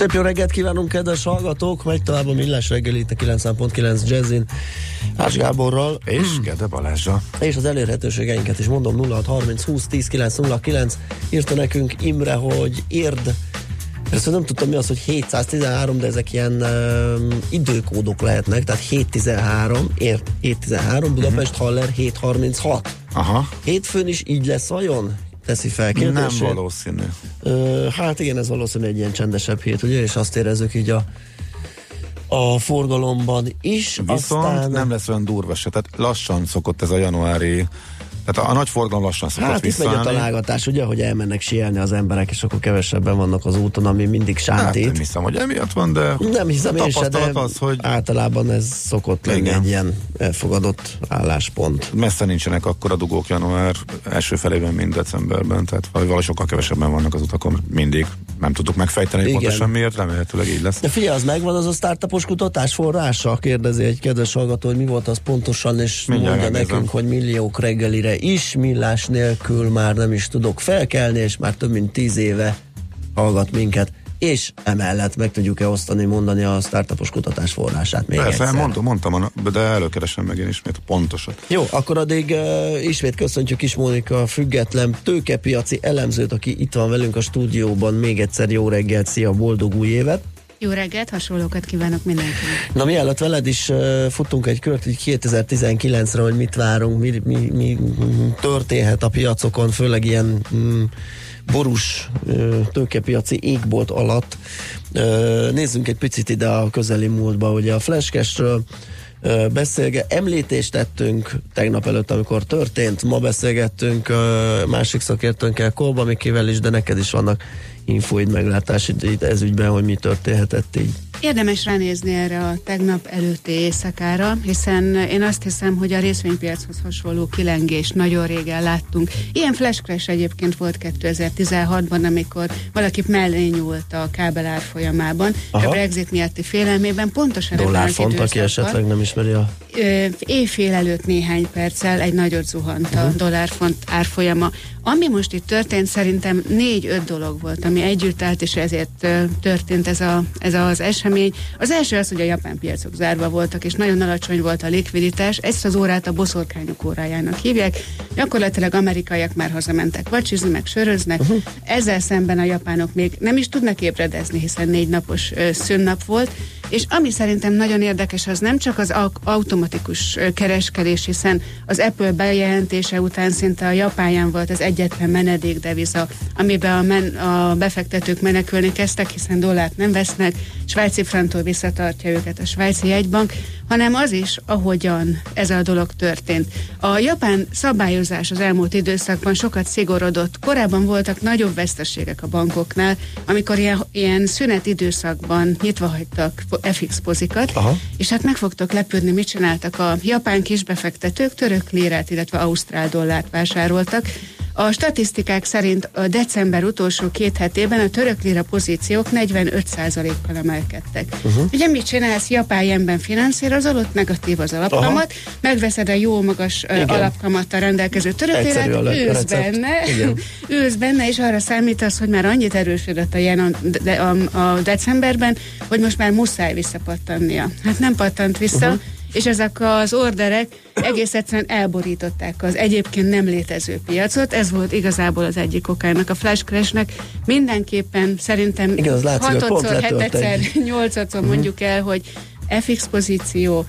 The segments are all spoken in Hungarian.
Szép jó reggelt kívánunk, kedves hallgatók! Megy tovább a Millás reggeli itt a 90.9 Jazzin Ás Gáborral. És Gede Balázsa. És az elérhetőségeinket is mondom 0630 20 10 909. Írta nekünk Imre, hogy érd Persze nem tudtam mi az, hogy 713, de ezek ilyen um, időkódok lehetnek, tehát 713, ér, 713, Budapest uh-huh. Haller 736. Aha. Hétfőn is így lesz vajon? Teszi fel kérdését. Nem valószínű. Uh, hát igen, ez valószínű egy ilyen csendesebb hét, ugye, és azt érezzük így a a forgalomban is. Viszont aztán... nem lesz olyan durva se, tehát lassan szokott ez a januári tehát a nagy forgalom lassan szokott Hát itt megy a találgatás, ugye, hogy elmennek sielni az emberek, és akkor kevesebben vannak az úton, ami mindig sántít. Hát nem hiszem, hogy emiatt van, de nem hiszem én se, de az, hogy általában ez szokott lenni Igen. egy ilyen elfogadott álláspont. Messze nincsenek akkor a dugók január első felében, mint decemberben, tehát valahogy sokkal kevesebben vannak az utakon mindig. Nem tudtuk megfejteni, hogy pontosan miért, remélhetőleg így lesz. De figyelj, az megvan az a startupos kutatás forrása? Kérdezi egy kedves hallgató, hogy mi volt az pontosan, és Mindjárt mondja nekünk, hogy milliók reggelire is, millás nélkül már nem is tudok felkelni, és már több mint tíz éve hallgat minket és emellett meg tudjuk-e osztani, mondani a startupos kutatás forrását még Persze, egyszer. mondtam, mondtam, de előkeresem meg én ismét pontosat. Jó, akkor addig uh, ismét köszöntjük is Mónika független tőkepiaci elemzőt, aki itt van velünk a stúdióban. Még egyszer jó reggelt, szia, boldog új évet! Jó reggelt, hasonlókat kívánok mindenkinek. Na mielőtt veled is uh, futunk egy kört így 2019-re, hogy mit várunk, mi, mi, mi történhet a piacokon, főleg ilyen mm, borús tőkepiaci égbolt alatt. Nézzünk egy picit ide a közeli múltba, ugye a Flashcashről beszélge, említést tettünk tegnap előtt, amikor történt, ma beszélgettünk másik szakértőnkkel, Kolba Mikivel is, de neked is vannak infoid, meglátásid ez ügyben, hogy mi történhetett így. Érdemes ránézni erre a tegnap előtti éjszakára, hiszen én azt hiszem, hogy a részvénypiachoz hasonló kilengés nagyon régen láttunk. Ilyen flash crash egyébként volt 2016-ban, amikor valaki mellé nyúlt a kábel árfolyamában, Aha. a Brexit miatti félelmében, pontosan Dollárfont, aki esetleg nem ismeri a... Éjfél előtt néhány perccel egy nagyot zuhant uh-huh. a mhm. dollárfont árfolyama. Ami most itt történt, szerintem négy-öt dolog volt, ami együtt állt, és ezért történt ez, a, ez az esemény. Az első az, hogy a japán piacok zárva voltak, és nagyon alacsony volt a likviditás. Ezt az órát a boszorkányok órájának hívják. Gyakorlatilag amerikaiak már hazamentek vacsizni, meg söröznek. Uh-huh. Ezzel szemben a japánok még nem is tudnak ébredezni, hiszen négy napos ö, szünnap volt. És ami szerintem nagyon érdekes, az nem csak az automatikus kereskedés, hiszen az Apple bejelentése után szinte a japánján volt az egyetlen menedékdeviza, amiben a, men, a befektetők menekülni kezdtek, hiszen dollárt nem vesznek, svájci frantól visszatartja őket a svájci jegybank, hanem az is, ahogyan ez a dolog történt. A japán szabályozás az elmúlt időszakban sokat szigorodott. Korábban voltak nagyobb veszteségek a bankoknál, amikor ilyen, ilyen szünet időszakban nyitva hagytak FX pozikat, Aha. és hát meg fogtok lepődni, mit csináltak a japán kisbefektetők, török lírát, illetve ausztrál dollárt vásároltak, a statisztikák szerint a december utolsó két hetében a török lira pozíciók 45%-kal emelkedtek. Uh-huh. Ugye mit csinálsz? Japán jenben finanszírozol, negatív az alapkamat, Aha. megveszed a jó magas Igen. alapkamattal rendelkező török lirát, ülsz benne, ülsz benne, és arra számítasz, hogy már annyit erősödött a jen a, de, a, a decemberben, hogy most már muszáj visszapattannia. Hát nem pattant vissza, uh-huh és ezek az orderek egész egyszerűen elborították az egyébként nem létező piacot. Ez volt igazából az egyik okának a flash crashnek. Mindenképpen szerintem Igen, az látszik, 6 7 8 mondjuk el, hogy FX pozíció,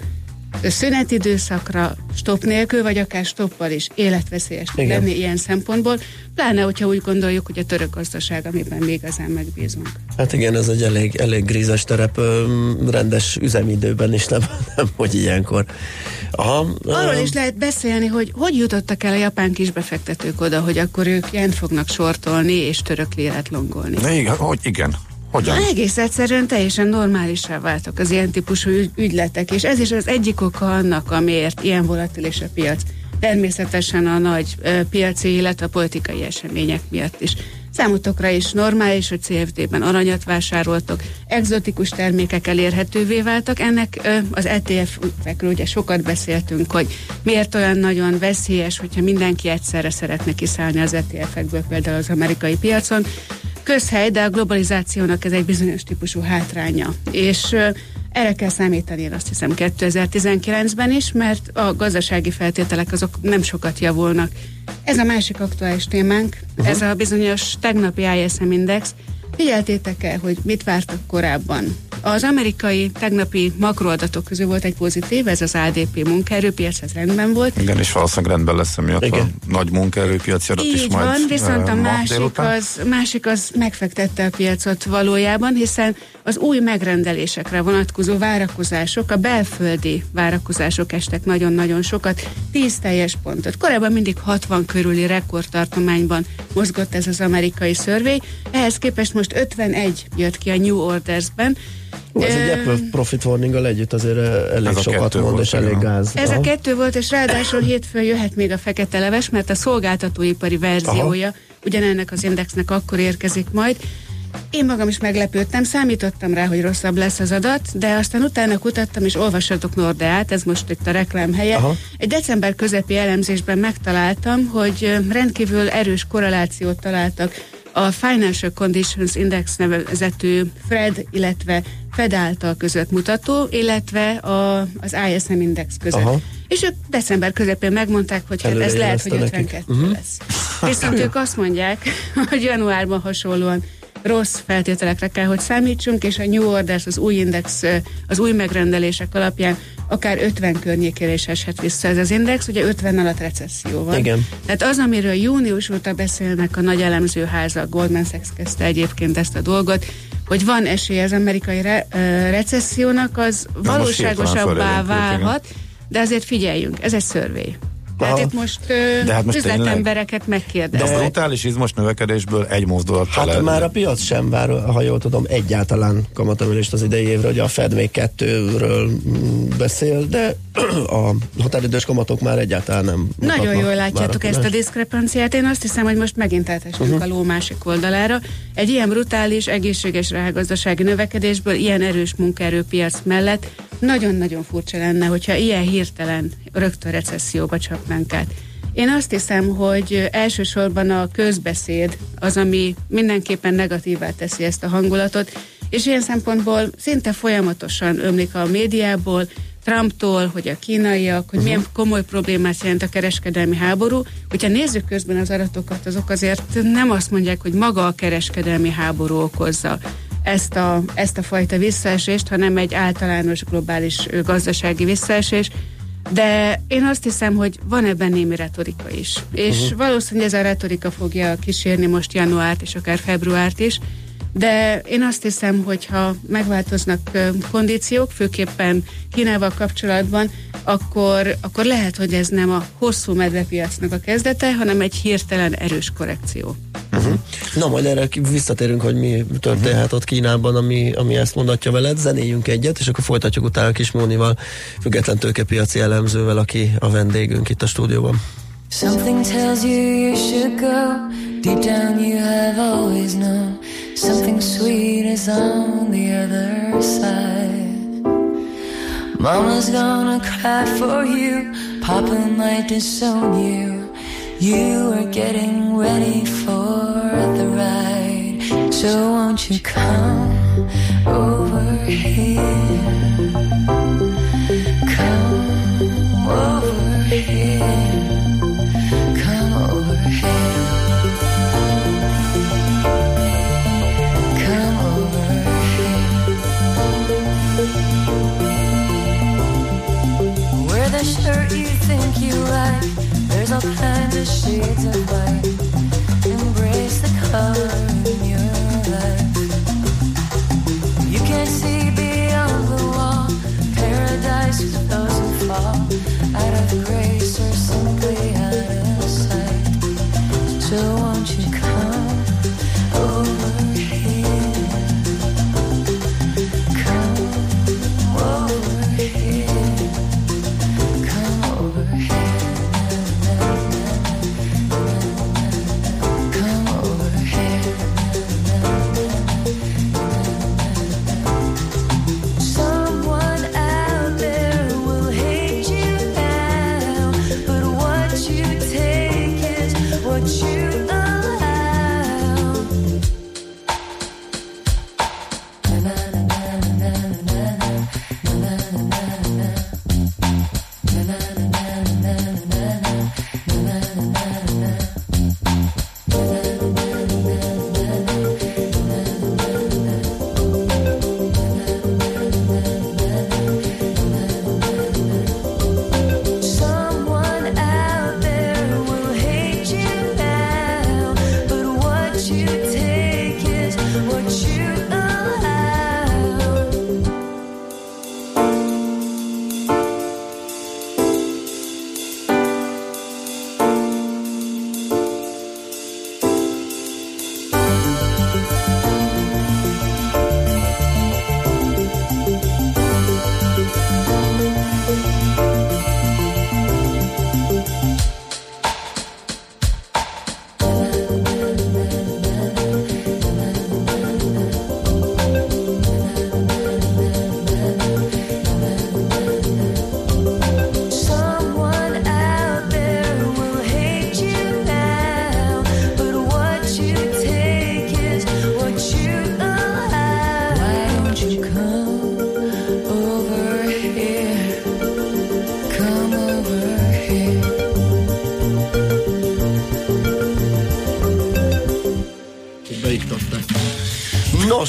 szünetidőszakra stop nélkül, vagy akár stoppal is életveszélyes tud lenni ilyen szempontból, pláne, hogyha úgy gondoljuk, hogy a török gazdaság, amiben még igazán megbízunk. Hát igen, ez egy elég, elég grízes terep, rendes üzemidőben is, nem, nem hogy ilyenkor. Aha, Arról is lehet beszélni, hogy hogy jutottak el a japán kisbefektetők oda, hogy akkor ők ilyen fognak sortolni és török lírát longolni. igen, hogy igen, Hogyan? Egész egyszerűen teljesen normálisá váltak az ilyen típusú ügyletek, és ez is az egyik oka annak, amiért ilyen volatilis a piac. Természetesen a nagy uh, piaci, illetve a politikai események miatt is. Számotokra is normális, hogy CFD-ben aranyat vásároltok, egzotikus termékek elérhetővé váltak. Ennek uh, az ETF-ekről ugye sokat beszéltünk, hogy miért olyan nagyon veszélyes, hogyha mindenki egyszerre szeretne kiszállni az ETF-ekből, például az amerikai piacon közhely, de a globalizációnak ez egy bizonyos típusú hátránya. És erre kell számítani, én azt hiszem 2019-ben is, mert a gazdasági feltételek azok nem sokat javulnak. Ez a másik aktuális témánk, uh-huh. ez a bizonyos tegnapi ISM Index. Figyeltétek el, hogy mit vártak korábban? Az amerikai tegnapi makroadatok közül volt egy pozitív, ez az ADP munkaerőpiac, ez rendben volt. Igen, és valószínűleg rendben lesz emiatt Igen. a nagy munkaerőpiaci adat Így is van, majd viszont a másik az, másik az megfektette a piacot valójában, hiszen az új megrendelésekre vonatkozó várakozások, a belföldi várakozások estek nagyon-nagyon sokat, 10 teljes pontot. Korábban mindig 60 körüli rekordtartományban mozgott ez az amerikai szörvény, ehhez képest most 51 jött ki a New Orders-ben, ez egy Apple Profit warning együtt azért elég ez sokat mond, és elég gáz. Ez Aha. a kettő volt, és ráadásul hétfőn jöhet még a fekete leves, mert a szolgáltatóipari verziója Aha. ugyanennek az indexnek akkor érkezik majd. Én magam is meglepődtem, számítottam rá, hogy rosszabb lesz az adat, de aztán utána kutattam, és olvassatok Nordeát, ez most itt a reklám helye. Aha. Egy december közepi elemzésben megtaláltam, hogy rendkívül erős korrelációt találtak a Financial Conditions Index nevezetű Fred, illetve Fed által között mutató, illetve a, az ISM Index között. Aha. És ők december közepén megmondták, hogy hát ez lehet, hogy 52 uh-huh. Mhm. lesz. Viszont ők azt mondják, hogy januárban hasonlóan rossz feltételekre kell, hogy számítsunk, és a New Orders, az új index, az új megrendelések alapján akár 50 környékére is eshet vissza ez az index, ugye 50 alatt recesszió van. Igen. Tehát az, amiről június óta beszélnek a nagy elemzőháza, Goldman Sachs kezdte egyébként ezt a dolgot, hogy van esély az amerikai re, recessziónak, az de valóságosabbá válhat, de azért figyeljünk, ez egy szörvény. Tehát itt most, de hát most üzletembereket megkérdez. De a brutális izmos növekedésből egy mozdulattal Hát lehet. már a piac sem vár, ha jól tudom, egyáltalán kamatemelést az idei évre, hogy a Fed még kettőről beszél, de a határidős kamatok már egyáltalán nem. Nagyon jól látjátok ezt a diszkrepanciát. Én azt hiszem, hogy most megint átesünk uh-huh. a ló másik oldalára. Egy ilyen brutális, egészséges rágazdasági növekedésből, ilyen erős munkaerőpiac mellett nagyon-nagyon furcsa lenne, hogyha ilyen hirtelen rögtön recesszióba csapnánk át. Én azt hiszem, hogy elsősorban a közbeszéd az, ami mindenképpen negatívá teszi ezt a hangulatot, és ilyen szempontból szinte folyamatosan ömlik a médiából, Trumptól, hogy a kínaiak, hogy uh-huh. milyen komoly problémát jelent a kereskedelmi háború. Hogyha nézzük közben az adatokat, azok azért nem azt mondják, hogy maga a kereskedelmi háború okozza ezt a, ezt a fajta visszaesést, hanem egy általános globális gazdasági visszaesés. De én azt hiszem, hogy van ebben némi retorika is. És uh-huh. valószínűleg ez a retorika fogja kísérni most januárt és akár februárt is, de én azt hiszem, hogy ha megváltoznak kondíciók, főképpen Kínával kapcsolatban, akkor, akkor lehet, hogy ez nem a hosszú medvepiacnak a kezdete, hanem egy hirtelen erős korrekció. Uh-huh. Na, majd erre visszatérünk, hogy mi történhet uh-huh. ott Kínában, ami, ami ezt mondatja veled. Zenéljünk egyet, és akkor folytatjuk utána Kis Mónival, független tőkepiaci elemzővel, aki a vendégünk itt a stúdióban. Something tells you you should go Deep down you have always known Something sweet is on the other side. Mama's gonna cry for you. Papa might disown you. You are getting ready for the ride. So won't you come over here kinds of shades of white. Embrace the color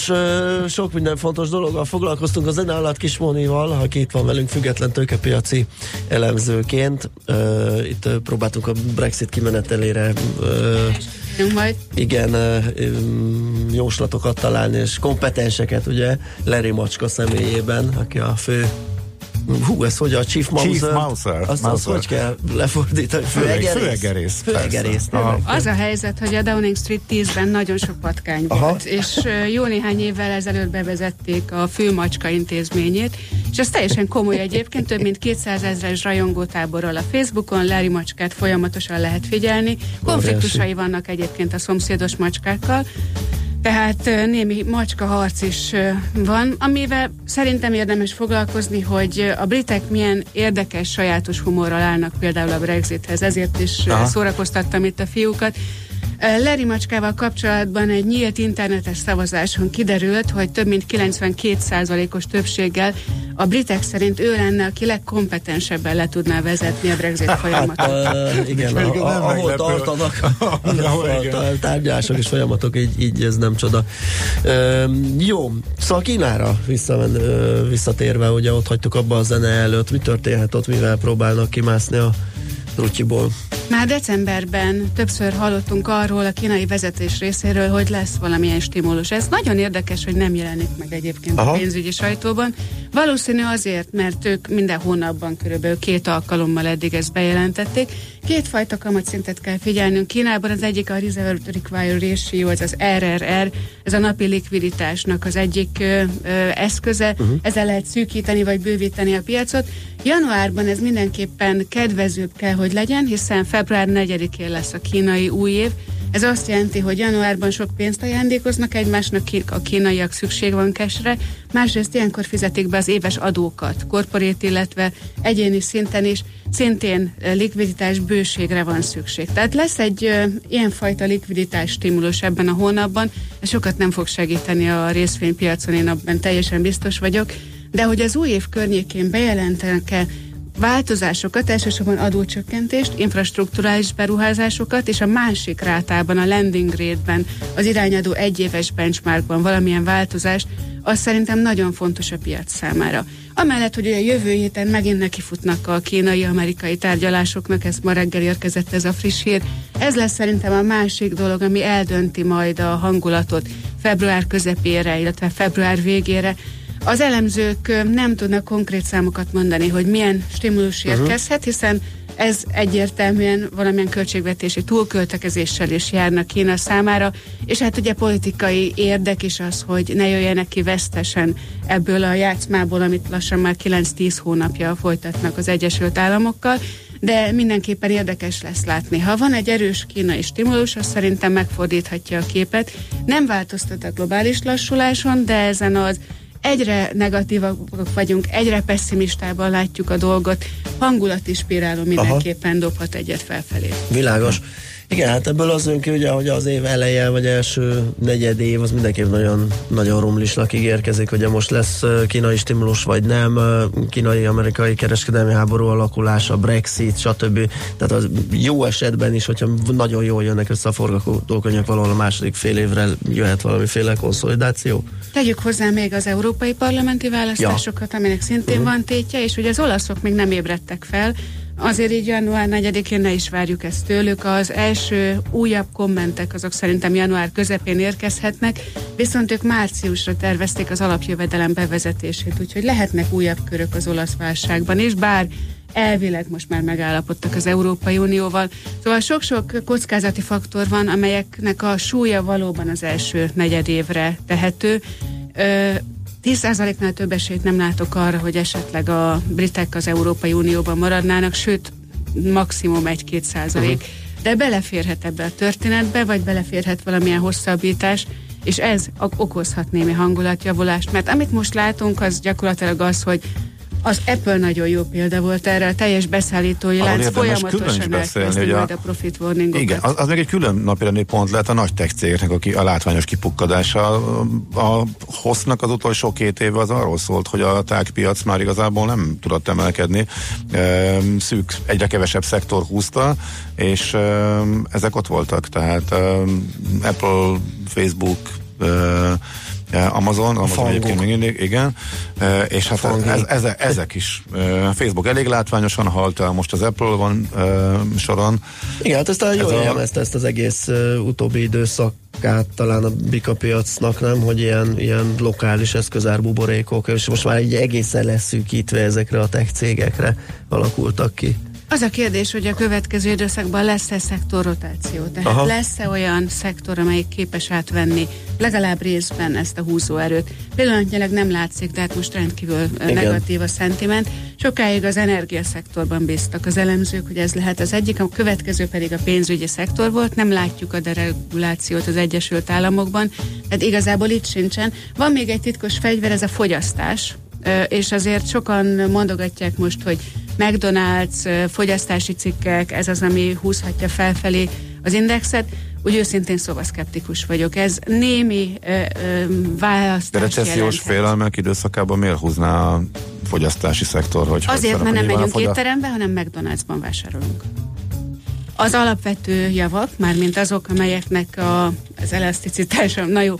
Nos, sok minden fontos dologgal foglalkoztunk a zene alatt Kismónival, aki itt van velünk független tőkepiaci elemzőként. Itt próbáltunk a Brexit kimenetelére majd. Igen, jóslatokat találni, és kompetenseket, ugye Larry Macska személyében, aki a fő Hú, ez hogy a Chief Mauser? Chief Mauser. Azt, azt hogy kell lefordítani? Főegerész. Főegerész. Az a helyzet, hogy a Downing Street 10-ben nagyon sok patkány Aha. volt, és jó néhány évvel ezelőtt bevezették a főmacska intézményét, és ez teljesen komoly egyébként, több mint 200 ezres rajongótáborral a Facebookon, Larry macskát folyamatosan lehet figyelni. Konfliktusai vannak egyébként a szomszédos macskákkal, tehát némi macska harc is van, amivel szerintem érdemes foglalkozni, hogy a britek milyen érdekes, sajátos humorral állnak például a Brexithez, ezért is Aha. szórakoztattam itt a fiúkat. Leri Macskával kapcsolatban egy nyílt internetes szavazáson kiderült, hogy több mint 92%-os többséggel a britek szerint ő lenne, aki legkompetensebben le tudná vezetni a Brexit hát, folyamatot. Uh, igen, a, a, ahol tartanak a tárgyalások és folyamatok, így, így ez nem csoda. Uh, jó, szóval Kínára visszamen, uh, visszatérve, ugye ott hagytuk abba a zene előtt, mi történhet ott, mivel próbálnak kimászni a rutyiból. Már decemberben többször hallottunk arról a kínai vezetés részéről, hogy lesz valamilyen stimulus. Ez nagyon érdekes, hogy nem jelenik meg egyébként Aha. a pénzügyi sajtóban. Valószínű azért, mert ők minden hónapban körülbelül két alkalommal eddig ezt bejelentették. Kétfajta kamatszintet kell figyelnünk Kínában. Az egyik a Reserve Require Ratio, az az RRR, ez a napi likviditásnak az egyik ö, ö, eszköze. Uh-huh. Ezzel lehet szűkíteni vagy bővíteni a piacot. Januárban ez mindenképpen kedvezőbb kell, hogy legyen, hiszen február 4-én lesz a kínai új év. Ez azt jelenti, hogy januárban sok pénzt ajándékoznak egymásnak, a kínaiak szükség van kesre, másrészt ilyenkor fizetik be az éves adókat, korporét, illetve egyéni szinten is, szintén likviditás bőségre van szükség. Tehát lesz egy ö, ilyenfajta likviditás stimulus ebben a hónapban, ez sokat nem fog segíteni a részvénypiacon, én abban teljesen biztos vagyok, de hogy az új év környékén bejelentenek-e változásokat, elsősorban adócsökkentést, infrastruktúrális beruházásokat, és a másik rátában, a landing rate-ben, az irányadó egyéves benchmarkban valamilyen változást, az szerintem nagyon fontos a piac számára. Amellett, hogy a jövő héten megint nekifutnak a kínai-amerikai tárgyalásoknak, ez ma reggel érkezett ez a friss hír. Ez lesz szerintem a másik dolog, ami eldönti majd a hangulatot február közepére, illetve február végére, az elemzők nem tudnak konkrét számokat mondani, hogy milyen stimulus mhm. érkezhet, hiszen ez egyértelműen valamilyen költségvetési túlköltekezéssel is járnak Kína számára, és hát ugye politikai érdek is az, hogy ne jöjjenek ki vesztesen ebből a játszmából, amit lassan már 9-10 hónapja folytatnak az Egyesült Államokkal, de mindenképpen érdekes lesz látni. Ha van egy erős kínai stimulus, az szerintem megfordíthatja a képet. Nem változtat a globális lassuláson, de ezen az egyre negatívak vagyunk, egyre pessimistában látjuk a dolgot, hangulati spirálon mindenképpen Aha. dobhat egyet felfelé. Világos. Igen, hát ebből az jön ki, ugye, hogy az év eleje, vagy első negyed év, az mindenképp nagyon, nagyon rumlisnak ígérkezik, hogy most lesz kínai stimulus, vagy nem, kínai-amerikai kereskedelmi háború alakulása, Brexit, stb. Tehát az jó esetben is, hogyha nagyon jól jönnek össze a forgatókönyvek, valahol a második fél évre jöhet valamiféle konszolidáció. Tegyük hozzá még az európai parlamenti választásokat, ja. aminek szintén uh-huh. van tétje, és ugye az olaszok még nem ébredtek fel, Azért így január 4-én ne is várjuk ezt tőlük. Az első újabb kommentek azok szerintem január közepén érkezhetnek, viszont ők márciusra tervezték az alapjövedelem bevezetését, úgyhogy lehetnek újabb körök az olasz válságban is, bár elvileg most már megállapodtak az Európai Unióval. Szóval sok-sok kockázati faktor van, amelyeknek a súlya valóban az első negyed évre tehető. 10%-nál több esélyt nem látok arra, hogy esetleg a britek az Európai Unióban maradnának, sőt, maximum 1-2 százalék. Uh-huh. De beleférhet ebbe a történetbe, vagy beleférhet valamilyen hosszabbítás, és ez okozhat némi hangulatjavulást, mert amit most látunk, az gyakorlatilag az, hogy az Apple nagyon jó példa volt erre, a teljes beszállítói Arra lánc folyamatosan beszélni, hogy a, a profit warning Igen, az, az még egy külön napirendi pont lehet a nagy tech cégeknek a, a látványos kipukkadása. A, a hossznak az utolsó két éve az arról szólt, hogy a tágpiac már igazából nem tudott emelkedni. E, szűk, egyre kevesebb szektor húzta, és e, ezek ott voltak. Tehát e, Apple, Facebook, e, Amazon, Amazon egyébként még mindig, igen, és hát ez, ez, ezek is. Facebook elég látványosan halt el, most az Apple van soron. Igen, hát ezt a jól ez a... ezt, ezt az egész utóbbi időszak át talán a bika piacnak, nem, hogy ilyen, ilyen lokális eszközárbuborékok, és most már egy egészen leszűkítve ezekre a tech cégekre alakultak ki. Az a kérdés, hogy a következő időszakban lesz-e szektorrotáció, tehát Aha. lesz-e olyan szektor, amelyik képes átvenni legalább részben ezt a húzóerőt. Pillanatnyilag nem látszik, de hát most rendkívül Igen. negatív a szentiment. Sokáig az energiaszektorban bíztak az elemzők, hogy ez lehet az egyik, a következő pedig a pénzügyi szektor volt. Nem látjuk a deregulációt az Egyesült Államokban, tehát igazából itt sincsen. Van még egy titkos fegyver, ez a fogyasztás, és azért sokan mondogatják most, hogy McDonald's, fogyasztási cikkek, ez az, ami húzhatja felfelé az indexet. Úgy őszintén szóval szkeptikus vagyok. Ez némi ö, ö, választás De recessziós félelmek időszakában miért húzná a fogyasztási szektor? Hogy Azért, mert nem megyünk fogyaszt... étterembe, hanem McDonald'sban vásárolunk. Az alapvető javak, mármint azok, amelyeknek a, az elaszticitása, na jó,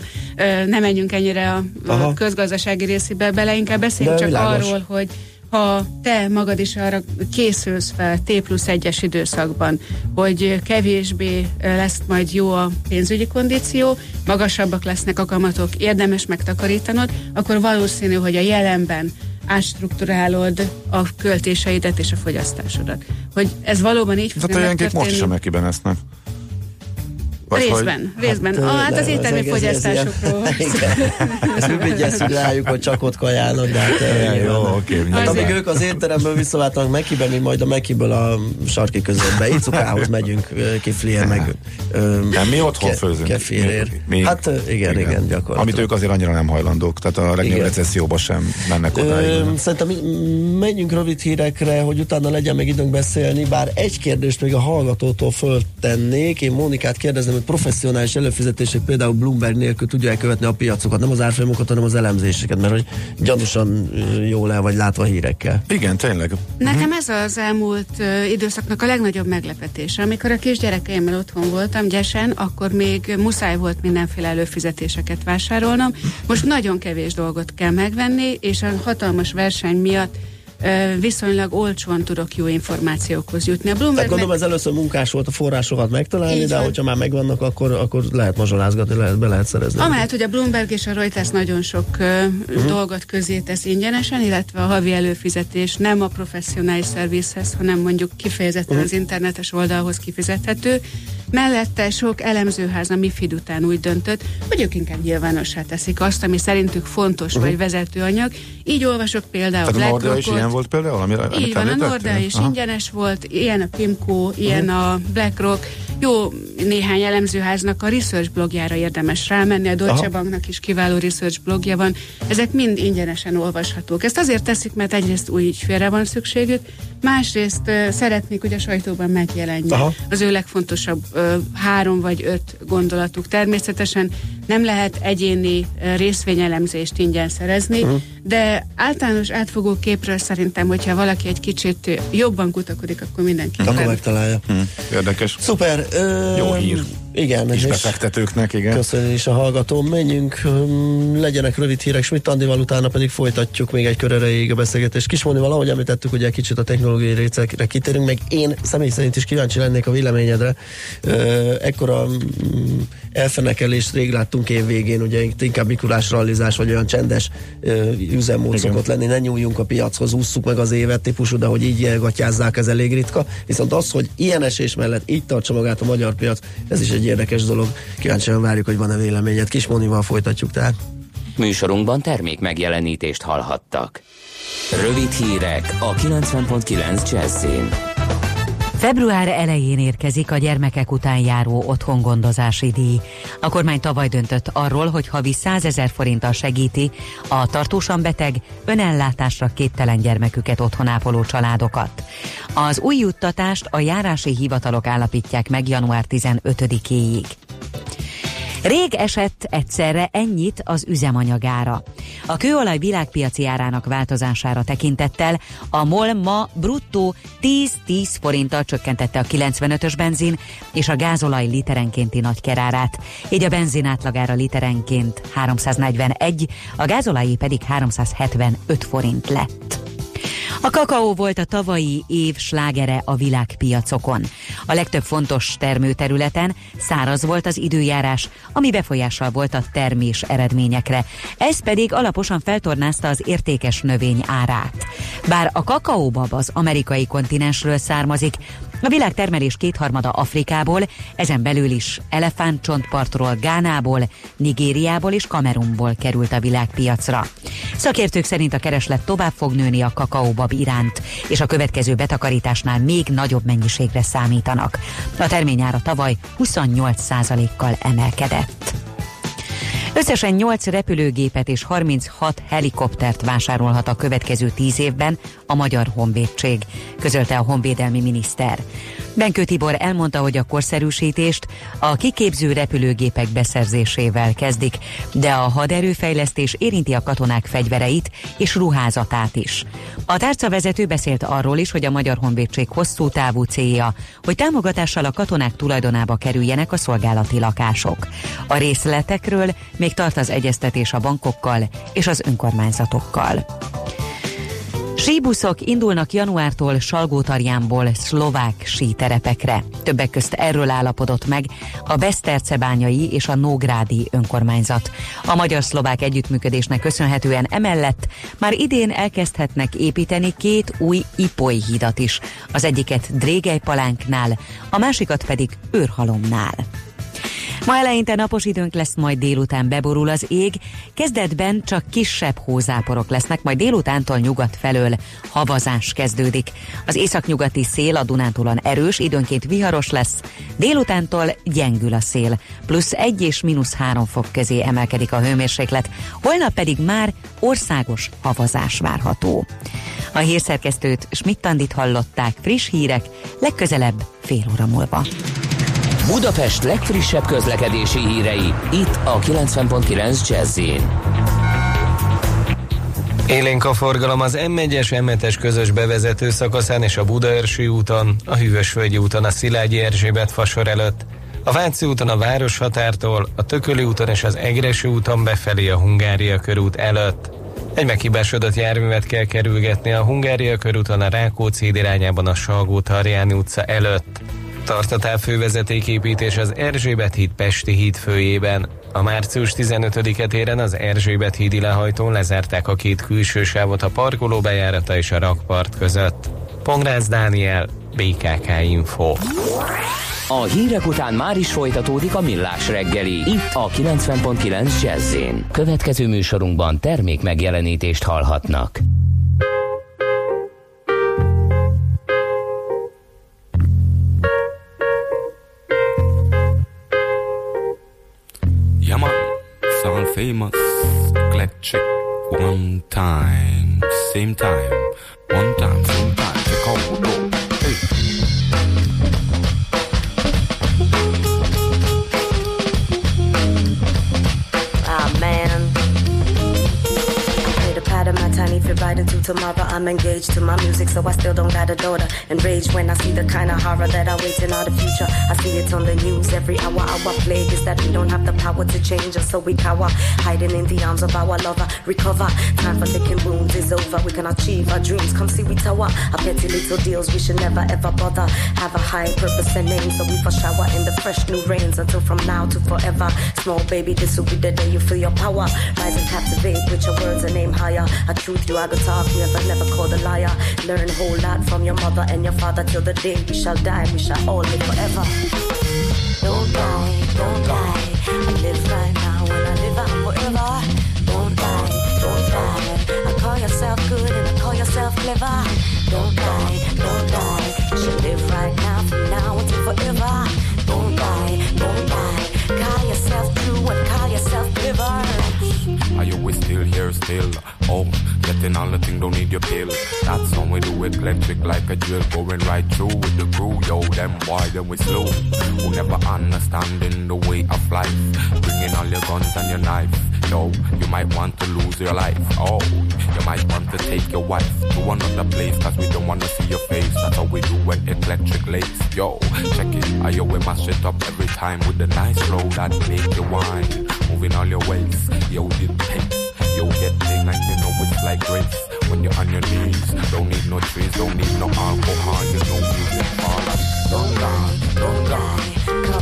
nem menjünk ennyire a, a közgazdasági részébe bele, inkább beszéljünk csak világos. arról, hogy ha te magad is arra készülsz fel T plusz egyes időszakban, hogy kevésbé lesz majd jó a pénzügyi kondíció, magasabbak lesznek a kamatok, érdemes megtakarítanod, akkor valószínű, hogy a jelenben átstruktúrálod a költéseidet és a fogyasztásodat. Hogy ez valóban így fog Tehát a most is a mekiben esznek. Vagy részben, hogy... részben. Hát, ah, hát az éttermi fogyasztásokról. Ezt mi vigyesszük rájuk, hogy csak ott kajálnak, de hát jó, oké. Hát amíg ők az étteremből visszaváltanak Mekibe, mi majd a Mekiből a sarki közöttbe. Icukához megyünk kiflier, meg nem, mi otthon főzünk. Mi, hát igen, igen, gyakorlatilag. Amit ők azért annyira nem hajlandók, tehát a legnagyobb recesszióba sem mennek oda. Szerintem menjünk rövid hírekre, hogy utána legyen még időnk beszélni, bár egy kérdést még a hallgatótól föltennék. Én Mónikát kérdezem, professzionális előfizetések például Bloomberg nélkül tudja követni a piacokat, nem az árfolyamokat, hanem az elemzéseket, mert hogy gyanúsan jól el vagy látva hírekkel. Igen, tényleg. Nekem ez az elmúlt időszaknak a legnagyobb meglepetése. Amikor a kisgyerekeimmel otthon voltam gyesen, akkor még muszáj volt mindenféle előfizetéseket vásárolnom. Most nagyon kevés dolgot kell megvenni, és a hatalmas verseny miatt viszonylag olcsóan tudok jó információkhoz jutni. A Bloomberg Tehát gondolom meg... ez először munkás volt a forrásokat megtalálni, Így de van. hogyha már megvannak, akkor, akkor lehet mazsolázgatni, lehet, be lehet szerezni. Amellett, hogy a Bloomberg és a Reuters nagyon sok uh, dolgot közé tesz ingyenesen, illetve a havi előfizetés nem a professzionális szervizhez, hanem mondjuk kifejezetten uh-huh. az internetes oldalhoz kifizethető. Mellette sok elemzőház a MIFID után úgy döntött, hogy ők inkább nyilvánossá teszik azt, ami szerintük fontos uh-huh. vagy vezetőanyag. Így olvasok például BlackRockot, volt például? Amire, Így van, a Nordea is Aha. ingyenes volt, ilyen a Pimco, ilyen uh-huh. a BlackRock. Jó néhány elemzőháznak a research blogjára érdemes rámenni, a Deutsche Aha. Banknak is kiváló research blogja van. Ezek mind ingyenesen olvashatók. Ezt azért teszik, mert egyrészt új ügyfélre van szükségük, másrészt uh, szeretnék, hogy a sajtóban megjelenjen Aha. az ő legfontosabb uh, három vagy öt gondolatuk. Természetesen nem lehet egyéni uh, részvényelemzést ingyen szerezni, uh-huh. de általános átfogó képről szerintem, hogyha valaki egy kicsit jobban kutakodik, akkor mindenki. Akkor megtalálja. Hmm. Érdekes. Szuper. Ö, Jó hír. Igen. És befektetőknek, igen. Köszönöm is a hallgató. Menjünk, hm, legyenek rövid hírek, Schmidt Andival utána pedig folytatjuk még egy kör erejéig a beszélgetést. Kismóni valahogy említettük, hogy egy kicsit a technológiai részekre kitérünk, meg én személy szerint is kíváncsi lennék a véleményedre. Ekkora hm, elfenekelést rég láttunk év végén, ugye inkább Mikulás rallizás, vagy olyan csendes üzemmód szokott lenni, ne nyúljunk a piachoz, ússzuk meg az évet típusú, de hogy így gatyázzák, ez elég ritka. Viszont az, hogy ilyen esés mellett így tartsa magát a magyar piac, ez is egy érdekes dolog. Kíváncsian várjuk, hogy van-e véleményed. Kismonival folytatjuk tehát. Műsorunkban termék megjelenítést hallhattak. Rövid hírek a 90.9 Jazzin. Február elején érkezik a gyermekek után járó otthongondozási díj. A kormány tavaly döntött arról, hogy havi 100 ezer forinttal segíti a tartósan beteg, önellátásra képtelen gyermeküket otthonápoló családokat. Az új juttatást a járási hivatalok állapítják meg január 15-éig. Rég esett egyszerre ennyit az üzemanyagára. A kőolaj világpiaci árának változására tekintettel a MOL ma bruttó 10-10 forinttal csökkentette a 95-ös benzin és a gázolaj literenkénti nagykerárát. Így a benzin átlagára literenként 341, a gázolajé pedig 375 forint lett. A kakaó volt a tavalyi év slágere a világpiacokon. A legtöbb fontos termőterületen száraz volt az időjárás, ami befolyással volt a termés eredményekre. Ez pedig alaposan feltornázta az értékes növény árát. Bár a kakaóbab az amerikai kontinensről származik, a világ termelés kétharmada Afrikából, ezen belül is elefántcsontpartról, Gánából, Nigériából és Kamerunból került a világpiacra. Szakértők szerint a kereslet tovább fog nőni a kakaóbab iránt, és a következő betakarításnál még nagyobb mennyiségre számítanak. A terményára tavaly 28%-kal emelkedett. Összesen 8 repülőgépet és 36 helikoptert vásárolhat a következő 10 évben a Magyar Honvédség, közölte a honvédelmi miniszter. Benkő Tibor elmondta, hogy a korszerűsítést a kiképző repülőgépek beszerzésével kezdik, de a haderőfejlesztés érinti a katonák fegyvereit és ruházatát is. A tárcavezető beszélt arról is, hogy a Magyar Honvédség hosszú távú célja, hogy támogatással a katonák tulajdonába kerüljenek a szolgálati lakások. A részletekről még tart az egyeztetés a bankokkal és az önkormányzatokkal. Síbuszok indulnak januártól Salgótarjánból szlovák síterepekre. Többek közt erről állapodott meg a Besztercebányai és a Nógrádi önkormányzat. A magyar-szlovák együttműködésnek köszönhetően emellett már idén elkezdhetnek építeni két új ipoly hidat is. Az egyiket Drégelypalánknál, a másikat pedig Őrhalomnál. Ma eleinte napos időnk lesz, majd délután beborul az ég. Kezdetben csak kisebb hózáporok lesznek, majd délutántól nyugat felől havazás kezdődik. Az északnyugati szél a Dunántúlon erős, időnként viharos lesz, délutántól gyengül a szél, plusz 1 és mínusz 3 fok közé emelkedik a hőmérséklet, holnap pedig már országos havazás várható. A hírszerkesztőt Schmidt-Tandit hallották, friss hírek, legközelebb fél óra múlva. Budapest legfrissebb közlekedési hírei, itt a 90.9 jazz Élénk a forgalom az M1-es, M7-es közös bevezető szakaszán és a Budaörsi úton, a Hűvösvölgyi úton a Szilágyi Erzsébet fasor előtt, a Váci úton a Városhatártól, a Tököli úton és az Egresi úton befelé a Hungária körút előtt. Egy meghibásodott járművet kell kerülgetni a Hungária körúton a Rákóczi irányában a Salgó Tarjáni utca előtt. Tart a távfővezetéképítés az Erzsébet híd Pesti híd főjében. A március 15-e téren az Erzsébet hídi lehajtón lezárták a két külső sávot a parkoló bejárata és a rakpart között. Pongrász Dániel, BKK Info. A hírek után már is folytatódik a millás reggeli, itt a 90.9 jazz Következő műsorunkban termék megjelenítést hallhatnak. Famous, eclectic, one time, same time, one time, same time, you're to tomorrow, I'm engaged to my music, so I still don't got a daughter. Enraged when I see the kind of horror that I wait in the future. I see it on the news every hour. Our plague is that we don't have the power to change us, so we cower, hiding in the arms of our lover. Recover, time for licking wounds is over. We can achieve our dreams. Come see we tower. Our petty little deals we should never ever bother. Have a high purpose and name, so we for shower in the fresh new rains until from now to forever. Small baby, this will be the day you feel your power. Rise and captivate with your words and aim higher. A truth you I go talk I never called a liar. Learn a whole lot from your mother and your father till the day we shall die. We shall all live forever. Don't die, don't die. I live right now and I live out forever. Don't die, don't die. I call yourself good and I call yourself clever. Don't die, don't die. You should live right now from now until forever. Don't die, don't die. Call yourself true and call yourself clever. Are you still here still? All the thing, don't need your pill. That's how we do it, electric like a drill, going right through with the crew. Yo, them boy, them we slow. Who never understanding the way of life. Bringing all your guns and your knife. Yo, you might want to lose your life. Oh, you might want to take your wife to another place, cause we don't wanna see your face. That's how we do it, electric lace. Yo, check it. I we mash it up every time with the nice flow that make you wine. Moving all your ways. Yo, the pace. Yo, get like you know it's like grace. When you're on your knees, don't need no trees, don't need no alcohol, you know music fall. Don't die, don't die. Call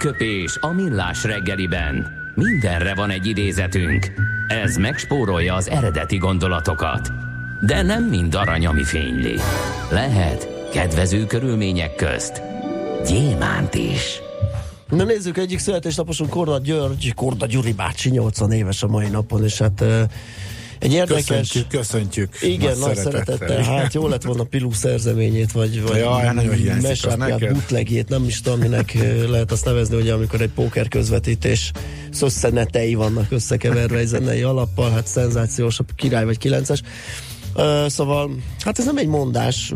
Aranyköpés a millás reggeliben. Mindenre van egy idézetünk. Ez megspórolja az eredeti gondolatokat. De nem mind arany, ami fényli. Lehet kedvező körülmények közt gyémánt is. Na nézzük, egyik születésnaposunk Korda György, Korda Gyuri bácsi, 80 éves a mai napon, és hát egy érdekes... Köszöntjük, köszöntjük. Igen, nagy, szeretettel. Hát jó lett volna Pilú szerzeményét, vagy, vagy Jaj, nagyon hiányzik az mesapját, neked. bootlegjét, nem is tudom, minek lehet azt nevezni, hogy amikor egy póker közvetítés szösszenetei vannak összekeverve egy zenei alappal, hát szenzációs, a király vagy kilences. Uh, szóval, hát ez nem egy mondás,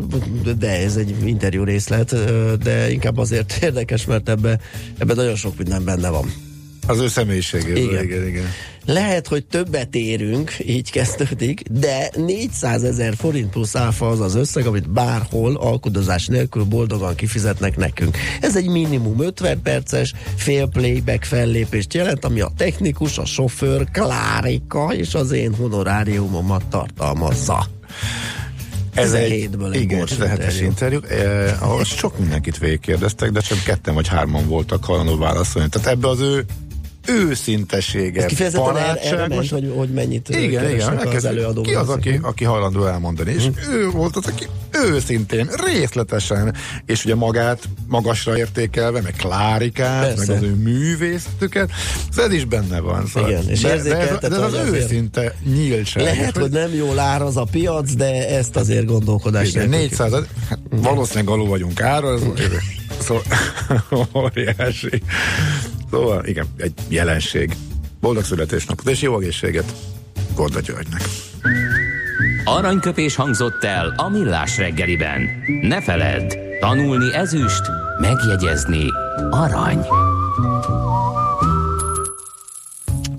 de ez egy interjú részlet, de inkább azért érdekes, mert ebbe, ebbe nagyon sok minden benne van. Az ő személyiségéből, Igen. igen, igen. Lehet, hogy többet érünk, így kezdődik, de 400 ezer forint plusz áfa az az összeg, amit bárhol alkudozás nélkül boldogan kifizetnek nekünk. Ez egy minimum 50 perces fél playback fellépést jelent, ami a technikus, a sofőr, Klárika és az én honoráriumomat tartalmazza. Ez egy, 17-ből egy igen, lehetes interjú, eh, ahol sok mindenkit végigkérdeztek, de csak ketten vagy hárman voltak hajlandó válaszolni. Tehát ebbe az ő őszintesége, Ez kifejezetten erre ment, hogy, hogy mennyit igen, igen, az előadó. ki az, aki, aki hajlandó elmondani, és ő volt az, aki őszintén, részletesen, és ugye magát magasra értékelve, meg Klárikát, Persze. meg az ő művészetüket, ez is benne van. Szóval Igen, és de, de, ez, de ez az őszinte nyíltság. Lehet, hogy nem jól áraz a piac, de ezt azért gondolkodás Igen, nélkül 400, hát valószínűleg alul vagyunk ára, ez szóval óriási. Szóval igen, egy jelenség. Boldog születésnapot és jó egészséget Gorda Györgynek. Aranyköpés hangzott el a millás reggeliben. Ne feledd, tanulni ezüst, megjegyezni arany.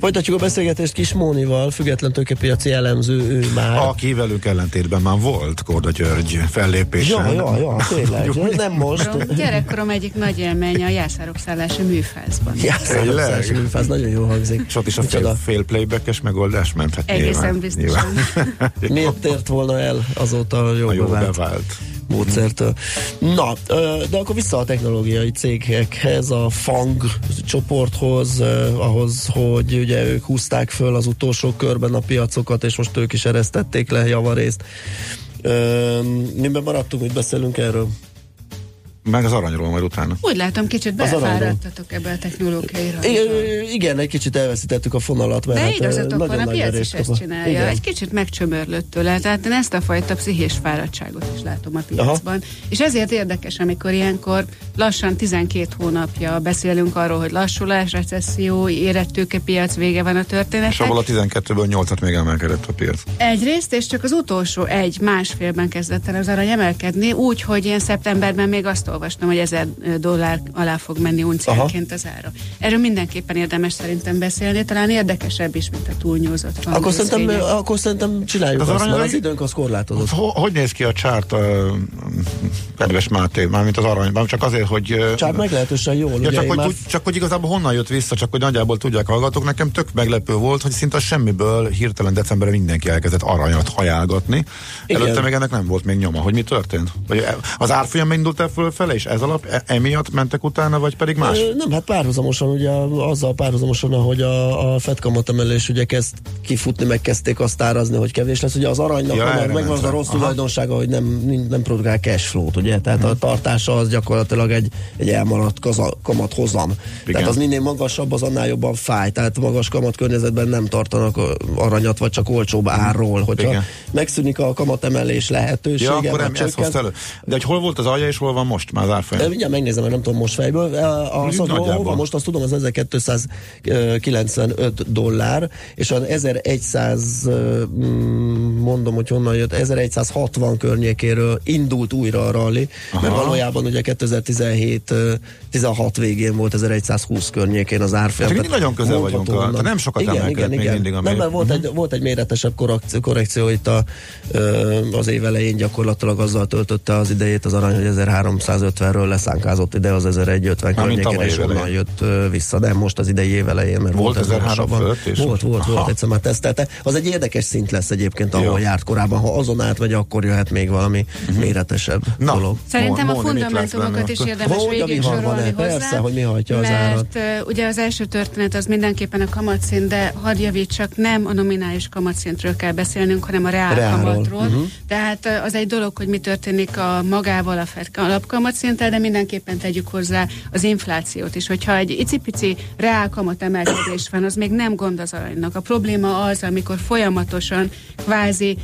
Folytatjuk a beszélgetést Kis Mónival, független tőkepiaci elemző, ő már. Aki velünk ellentétben már volt Gorda György fellépésen. Ja, ja, ja, tényleg. Nem most. Gyerekkorom, gyerekkorom egyik nagy élménye a jászárok szállása műfázban. Jászárokszási Tényleg? műfáz, nagyon jó hangzik. És ott is a fél, fél playbackes megoldás ment. Hát Egészen nyilván, biztosan. nyilván. Miért tért volna el azóta jó, A jó bevált bevált. Módszertől. Na, de akkor vissza a technológiai cégekhez, a FANG csoporthoz, ahhoz, hogy ugye ők húzták föl az utolsó körben a piacokat, és most ők is eresztették le javarészt. Miben maradtunk, hogy beszélünk erről? Meg az aranyról majd utána. Úgy látom, kicsit belefáradtatok ebbe a technológiai I- Igen, egy kicsit elveszítettük a fonalat. Mert De hát, igazatok van, a piac is ezt csinálja. Igen. Egy kicsit megcsömörlött tőle, tehát én ezt a fajta pszichész fáradtságot is látom a piacban. Aha. És ezért érdekes, amikor ilyenkor lassan 12 hónapja beszélünk arról, hogy lassulás, recesszió, érett piac, vége van a történetnek. És abból a 12-ből 8-at még emelkedett a piac. Egyrészt, és csak az utolsó egy, másfélben kezdett el az arany emelkedni, úgy, hogy én szeptemberben még azt olvastam, hogy ezer dollár alá fog menni unciánként az ára. Erről mindenképpen érdemes szerintem beszélni, talán érdekesebb is, mint a túlnyúzott akkor szerintem, akkor szerintem csináljuk az azt, mert az időnk az korlátozott. Hogy néz ki a csárt, uh, kedves Máté, mármint az aranyban, csak azért, hogy... Csárt meglehetősen jól. Ja, csak, hogy, már... csak hogy igazából honnan jött vissza, csak hogy nagyjából tudják hallgatók, nekem tök meglepő volt, hogy szinte semmiből hirtelen decemberben mindenki elkezdett aranyat hajálgatni. Igen. Előtte még ennek nem volt még nyoma, hogy mi történt? Vagy az árfolyam indult el fölfele, és ez alap e, emiatt mentek utána, vagy pedig más? Nem, hát párhuzamosan, ugye azzal párhuzamosan, ahogy a, a FED kamatemelés ugye kezd kifutni, megkezdték azt árazni, hogy kevés lesz. Ugye az aranynak ja, megvan az a rossz tulajdonsága, hogy nem, nem produkál cash flow-t, ugye? Tehát hmm. a tartása az gyakorlatilag egy, egy elmaradt kaza, kamat hozam. Igen. Tehát az minél magasabb, az annál jobban fáj. Tehát magas kamat környezetben nem tartanak aranyat, vagy csak olcsóbb árról. Hogyha Igen. megszűnik a kamatemelés lehetősége, ja, akkor nem, ez elő. De hogy hol volt az alja, és hol van most már az árfolyam? Mindjárt megnézem, mert nem tudom most fejből. A, hova most azt tudom, az 1295 dollár, és az 1100 mm, mondom, hogy honnan jött, 1160 környékéről indult újra a rally, Aha. mert valójában ugye 2017 16 végén volt 1120 környékén az árfolyam. Tehát nagyon közel vagyunk, a, nem sokat igen, igen, igen. mindig a Nem, mert volt, uh-huh. egy, volt egy méretesebb korrekció, korrekció itt a, az év elején gyakorlatilag azzal töltötte az idejét az arany, hogy 1350-ről leszánkázott ide az 1150 környékén, és onnan jött vissza, de most az idei év elején, mert volt, volt 1003 fölött is? Volt, volt, Aha. volt, egyszer már tesztelte. Az egy érdekes szint lesz egyébként, ahol Jó. járt korábban. Ha azon átmegy, akkor jöhet még valami uh-huh. méretesebb Na, dolog. Szerintem a fundamentumokat is érdemes végig sorolni hozzá. Persze, hogy mi hajtja az árat. Mert ugye az első történet az mindenképpen a kamatszint, de hadd javítsak, nem a nominális kamatszintről kell beszélnünk, hanem a reál Reálról. kamatról. Uh-huh. Tehát az egy dolog, hogy mi történik a magával a Fed alapkamatszinttel, de mindenképpen tegyük hozzá az inflációt is. Hogyha egy icipici reál kamat emelkedés van, az még nem gond az aranynak. A probléma az, amikor folyamatosan kvázi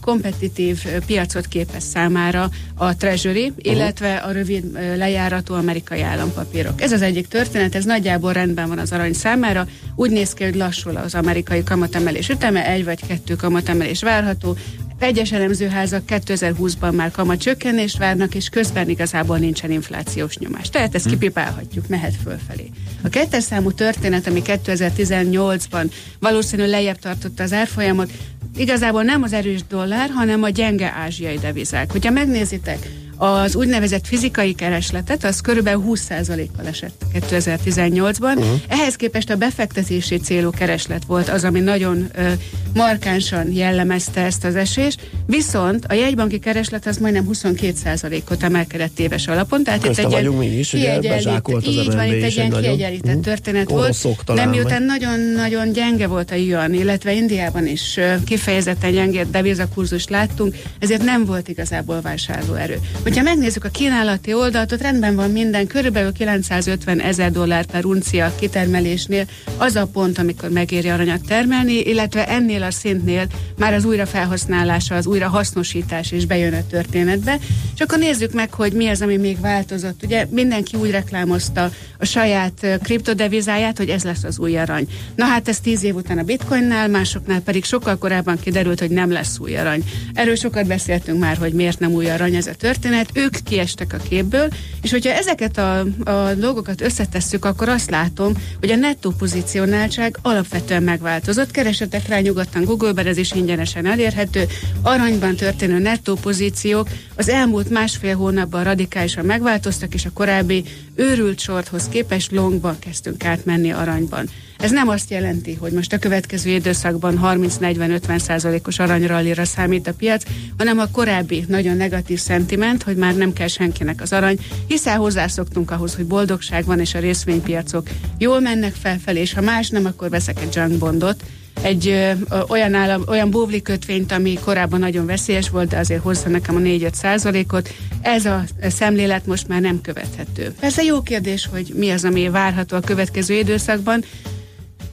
kompetitív piacot képez számára a treasury, illetve a rövid lejáratú amerikai állampapírok. Ez az egyik történet, ez nagyjából rendben van az arany számára. Úgy néz ki, hogy lassul az amerikai kamatemelés üteme, egy vagy kettő kamatemelés várható. Egyes elemzőházak 2020-ban már kamat csökkenést várnak, és közben igazából nincsen inflációs nyomás. Tehát ezt hm. kipipálhatjuk, mehet fölfelé. A kettes számú történet, ami 2018-ban valószínűleg lejjebb tartotta az árfolyamot, igazából nem az erős dollár, hanem a gyenge ázsiai devizák. Hogyha megnézitek, az úgynevezett fizikai keresletet, az körülbelül 20%-kal esett 2018-ban. Uh-huh. Ehhez képest a befektetési célú kereslet volt az, ami nagyon ö, markánsan jellemezte ezt az esést, viszont a jegybanki kereslet az majdnem 22%-ot emelkedett éves alapon. Tehát Közte itt egy vagyunk mi is, ugye az így van, itt egy ilyen kiegyenlített uh-huh. történet volt. Nem miután nagyon-nagyon gyenge volt a yuan, illetve Indiában is kifejezetten gyenge devizakurzus láttunk, ezért nem volt igazából vásárlóerő. Hogyha megnézzük a kínálati oldalt, ott rendben van minden, körülbelül 950 ezer dollár per uncia kitermelésnél az a pont, amikor megéri aranyat termelni, illetve ennél a szintnél már az újrafelhasználása, az újrahasznosítás is bejön a történetbe. És akkor nézzük meg, hogy mi az, ami még változott. Ugye mindenki úgy reklámozta a saját kriptodevizáját, hogy ez lesz az új arany. Na hát ez tíz év után a bitcoinnál, másoknál pedig sokkal korábban kiderült, hogy nem lesz új arany. Erről sokat beszéltünk már, hogy miért nem új arany ez a történet történet, ők kiestek a képből, és hogyha ezeket a, a dolgokat összetesszük, akkor azt látom, hogy a nettó pozícionáltság alapvetően megváltozott. Keresetek rá nyugodtan Google-ben, ez is ingyenesen elérhető. aranyban történő nettó pozíciók az elmúlt másfél hónapban radikálisan megváltoztak, és a korábbi őrült sorthoz képest longban kezdtünk átmenni aranyban. Ez nem azt jelenti, hogy most a következő időszakban 30-40-50 százalékos aranyrallira számít a piac, hanem a korábbi nagyon negatív szentiment, hogy már nem kell senkinek az arany, hiszen hozzászoktunk ahhoz, hogy boldogság van, és a részvénypiacok jól mennek felfelé, és ha más nem, akkor veszek egy junk bondot, egy ö, olyan, állam, olyan bóvli kötvényt, ami korábban nagyon veszélyes volt, de azért hozza nekem a 4-5 százalékot. Ez a szemlélet most már nem követhető. Persze jó kérdés, hogy mi az, ami várható a következő időszakban.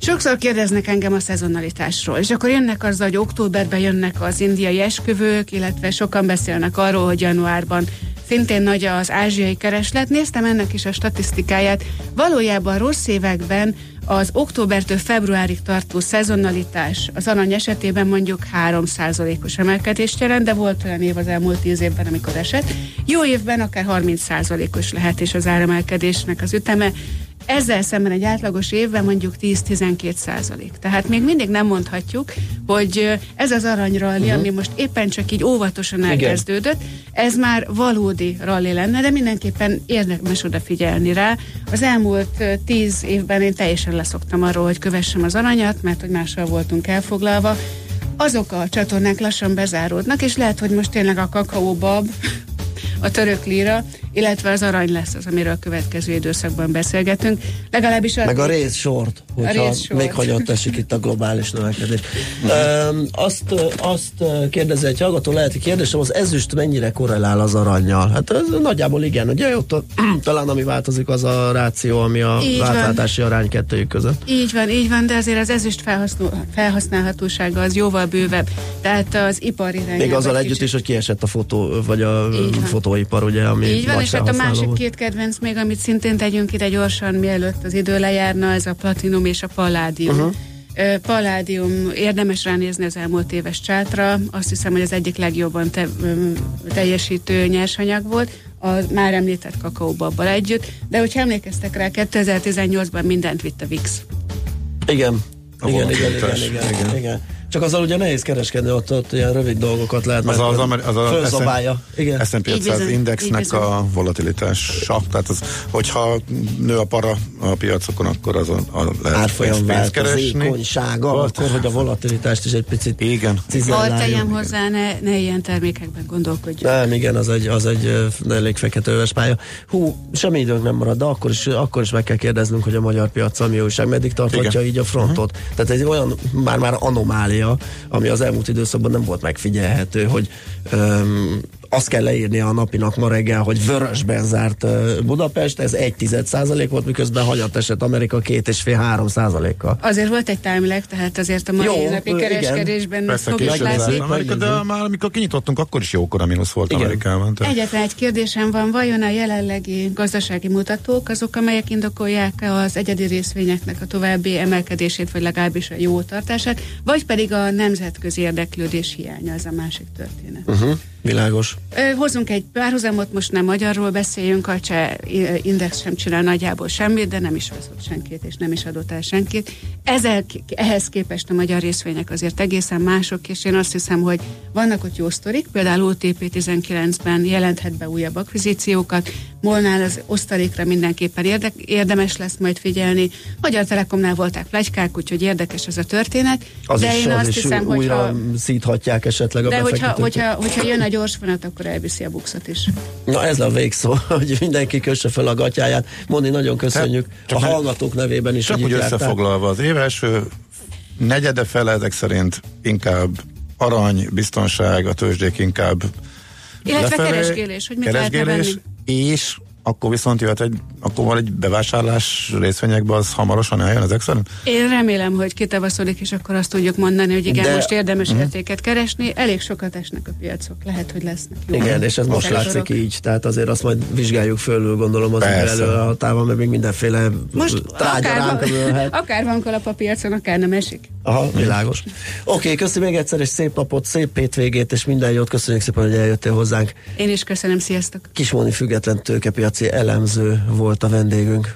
Sokszor kérdeznek engem a szezonalitásról, és akkor jönnek azzal, hogy októberben jönnek az indiai esküvők, illetve sokan beszélnek arról, hogy januárban szintén nagy az ázsiai kereslet. Néztem ennek is a statisztikáját. Valójában rossz években az októbertől februárig tartó szezonalitás az arany esetében mondjuk 3%-os emelkedést jelent, de volt olyan év az elmúlt 10 évben, amikor esett. Jó évben akár 30%-os lehet és az áremelkedésnek az üteme. Ezzel szemben egy átlagos évben mondjuk 10-12 százalék. Tehát még mindig nem mondhatjuk, hogy ez az aranyralli, uh-huh. ami most éppen csak így óvatosan elkezdődött, ez már valódi ralli lenne, de mindenképpen érdemes odafigyelni rá. Az elmúlt 10 évben én teljesen leszoktam arról, hogy kövessem az aranyat, mert hogy mással voltunk elfoglalva. Azok a csatornák lassan bezáródnak, és lehet, hogy most tényleg a kakaóbab a török líra, illetve az arany lesz az, amiről a következő időszakban beszélgetünk. Legalábbis Meg a részsort, hogyha részsort. még hagyott esik itt a globális növekedés. um, azt, azt kérdezi egy hallgató, lehet kérdésem, az ezüst mennyire korrelál az aranyjal? Hát ez nagyjából igen, ugye ott a, talán ami változik az a ráció, ami a Így van. átváltási arány kettőjük között. Így van, így van, de azért az ezüst felhasznál, felhasználhatósága az jóval bővebb. Tehát az ipar irányába Még azzal egy együtt kicsit- is, hogy kiesett a fotó, vagy a van. Fotóipar, ugye, ami Így van, és hát a másik volt. két kedvenc még, amit szintén tegyünk ide gyorsan, mielőtt az idő lejárna, ez a platinum és a palládium. Uh-huh. Palládium, érdemes ránézni az elmúlt éves csátra, azt hiszem, hogy az egyik legjobban te, teljesítő nyersanyag volt, a már említett kakaóbabbal együtt, de hogyha emlékeztek rá, 2018-ban mindent vitt a VIX. Igen. A Igen, igen, igen, igen, igen, Igen. Csak azzal ugye nehéz kereskedni, ott, ott ilyen rövid dolgokat lehet, Az az, az, az a fölzabálja. Igen. S&P Így 500 bizony, így indexnek a volatilitása. Tehát az, hogyha nő a para a piacokon, akkor azon a lehet árfolyam pénzt keresni. Volt. akkor, hogy a volatilitást is egy picit Igen. tegyem hozzá, ne, ne ilyen termékekben gondolkodjunk. Nem, igen, az egy, az egy elég feketőves pálya. Hú, semmi időnk nem marad, de akkor is, akkor is meg kell kérdeznünk, hogy a magyar piac mi újság, meddig tarthatja Igen. így a frontot. Uh-huh. Tehát egy olyan már-már anomália, ami az elmúlt időszakban nem volt megfigyelhető, hogy öm, azt kell leírni a napinak ma reggel, hogy vörösben zárt Budapest, ez egy tized százalék volt, miközben hagyat esett Amerika két és fél három százalékkal. Azért volt egy timelag, tehát azért a mai Jó, napi kereskedésben Persze fog is később látni. Amerika, de már amikor kinyitottunk, akkor is jókora mínusz volt Igen. Amerikában. Tehát Egyetlen egy kérdésem van, vajon a jelenlegi gazdasági mutatók azok, amelyek indokolják az egyedi részvényeknek a további emelkedését, vagy legalábbis a jó tartását, vagy pedig a nemzetközi érdeklődés hiánya, ez a másik történet. Uh-huh. Világos. Ö, Hozzunk egy párhuzamot, most nem magyarról beszéljünk, a cseh index sem csinál nagyjából semmit, de nem is hozott senkit, és nem is adott el senkit. Ezzel, ehhez képest a magyar részvények azért egészen mások, és én azt hiszem, hogy vannak ott jó sztorik, például OTP 19-ben jelenthet be újabb akvizíciókat, Molnál az osztalékra mindenképpen érde, érdemes lesz majd figyelni. Magyar Telekomnál voltak plegykák, úgyhogy érdekes ez a történet. Az de is, én az azt is hiszem, újra hogyha, szíthatják esetleg a de hogyha, hogyha, hogyha jön a gyors vonat, akkor elviszi a bukszot is. Na ez a végszó, hogy mindenki kösse fel a gatyáját. Moni, nagyon köszönjük Csak a hallgatók nevében is, Csak hogy úgy összefoglalva, az év első negyede fele ezek szerint inkább arany, biztonság, a tőzsdék inkább Illetve lefelé, keresgélés, hogy mit lehetne keresgélés, és akkor viszont jöhet egy, akkor van egy bevásárlás részvényekbe, az hamarosan eljön ezek szerint? Én remélem, hogy kitavaszodik, és akkor azt tudjuk mondani, hogy igen, De- most érdemes uh-huh. értéket keresni. Elég sokat esnek a piacok. Lehet, hogy lesznek jó. Igen, és ez most látszik így, tehát azért azt majd vizsgáljuk fölül, gondolom az idő Persze. előrehatában, mert még mindenféle Most trágya akár, ömölhet. akár van kalap a piacon, akár nem esik. Aha, világos. Oké, okay, köszönöm még egyszer, és szép napot, szép hétvégét, és minden jót, köszönjük szépen, hogy eljöttél hozzánk. Én is köszönöm, sziasztok! Kismóni független tőkepiaci elemző volt a vendégünk.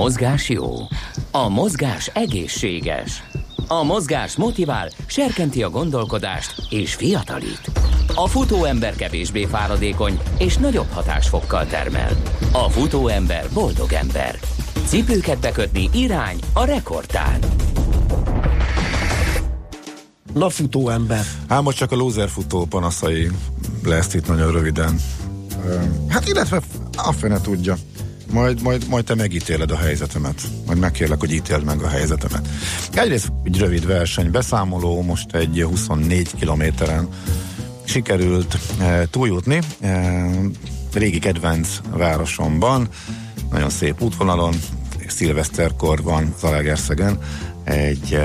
Mozgás jó. A mozgás egészséges. A mozgás motivál, serkenti a gondolkodást és fiatalít. A futóember kevésbé fáradékony és nagyobb hatásfokkal termel. A futóember boldog ember. Cipőket bekötni irány a rekordtán. Na futó ember. Hát most csak a loser futó panaszai lesz itt nagyon röviden. Hát illetve a fene tudja. Majd, majd, majd te megítéled a helyzetemet. Majd megkérlek, hogy ítéld meg a helyzetemet. Egyrészt egy rövid verseny beszámoló, most egy 24 kilométeren sikerült e, túljutni. E, régi kedvenc városomban, nagyon szép útvonalon, szilveszterkor van Zalaegerszegen egy e,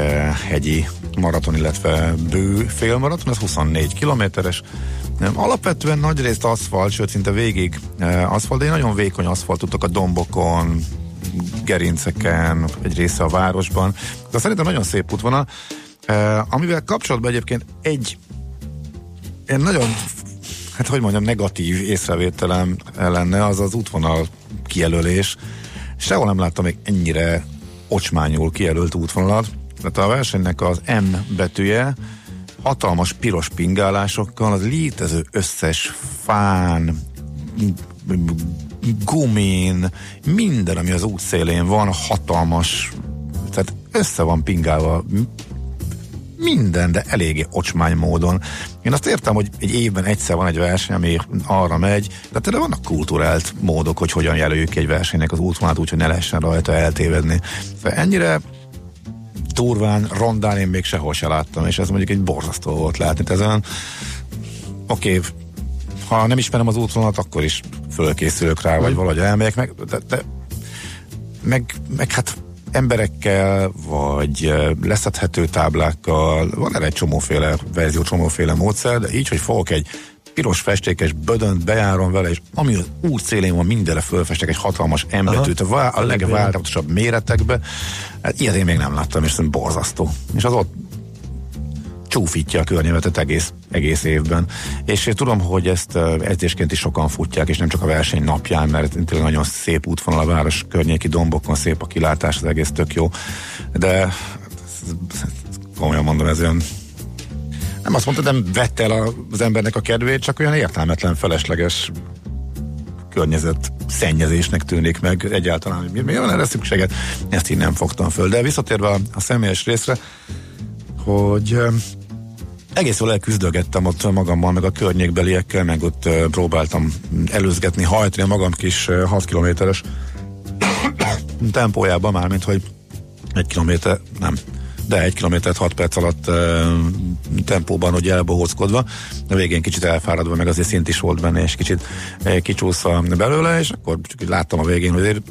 hegyi maraton, illetve bő félmaraton, ez 24 kilométeres. Alapvetően nagy részt aszfalt, sőt szinte végig e, aszfalt, de egy nagyon vékony aszfaltutok a dombokon, gerinceken, egy része a városban. De szerintem nagyon szép útvonal, e, amivel kapcsolatban egyébként egy én nagyon, hát hogy mondjam, negatív észrevételem lenne az az útvonal kijelölés. Sehol nem láttam még ennyire ocsmányul kijelölt útvonalat. Tehát a versenynek az M betűje hatalmas piros pingálásokkal az létező összes fán, gumin, minden, ami az út szélén van, hatalmas, tehát össze van pingálva minden, de eléggé ocsmány módon. Én azt értem, hogy egy évben egyszer van egy verseny, ami arra megy, de tényleg vannak kulturált módok, hogy hogyan jelöljük egy versenynek az útvonalát, úgyhogy ne lehessen rajta eltévedni. Szóval ennyire durván, rondán én még sehol se láttam, és ez mondjuk egy borzasztó volt látni. Tehát ezen, oké, okay, ha nem ismerem az útvonalat, akkor is fölkészülök rá, vagy valahogy elmegyek meg, de, de meg, meg hát emberekkel, vagy leszedhető táblákkal, van erre egy csomóféle verzió, csomóféle módszer, de így, hogy fogok egy piros festékes bödönt bejárom vele, és ami az út szélén van, mindenre fölfestek egy hatalmas embetűt, a, a legváltozatosabb méretekbe. Hát ilyet én még nem láttam, és szerintem borzasztó. És az ott csúfítja a környezetet egész, egész évben. És én tudom, hogy ezt edzésként is sokan futják, és nem csak a verseny napján, mert tényleg nagyon szép útvonal a város környéki dombokon, szép a kilátás, az egész tök jó. De komolyan mondom, ez olyan nem azt mondta, nem vette el az embernek a kedvét, csak olyan értelmetlen, felesleges környezet szennyezésnek tűnik meg egyáltalán, hogy mi, mi van erre szükséget, ezt így nem fogtam föl. De visszatérve a, a személyes részre, hogy egész jól elküzdögettem ott magammal, meg a környékbeliekkel, meg ott próbáltam előzgetni, hajtani a magam kis uh, 6 kilométeres tempójában már, mint hogy egy kilométer, nem, de egy kilométert 6 perc alatt uh, tempóban, hogy elbohózkodva, a végén kicsit elfáradva, meg azért szint is volt benne, és kicsit uh, kicsúszva belőle, és akkor csak láttam a végén, hogy azért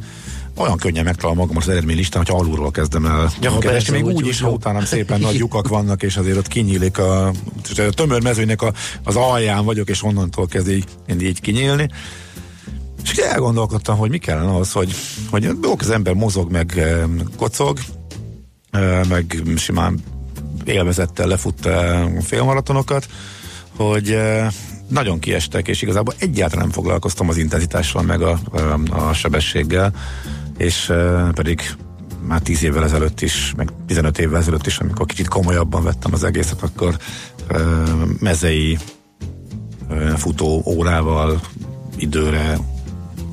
olyan könnyen megtalálom magam az eredménylistán, hogy alulról kezdem el ja, keresni, még úgy, úgy is, ha utánam szépen nagy lyukak vannak, és azért ott kinyílik a, a tömör mezőnek a, az alján vagyok, és onnantól kezd így, így kinyílni. És elgondolkodtam, hogy mi kellene az, hogy, hogy jó, az ember mozog, meg kocog, meg simán élvezettel lefut félmaratonokat, hogy nagyon kiestek, és igazából egyáltalán nem foglalkoztam az intenzitással, meg a, a, sebességgel, és pedig már 10 évvel ezelőtt is, meg 15 évvel ezelőtt is, amikor kicsit komolyabban vettem az egészet, akkor mezei futó órával időre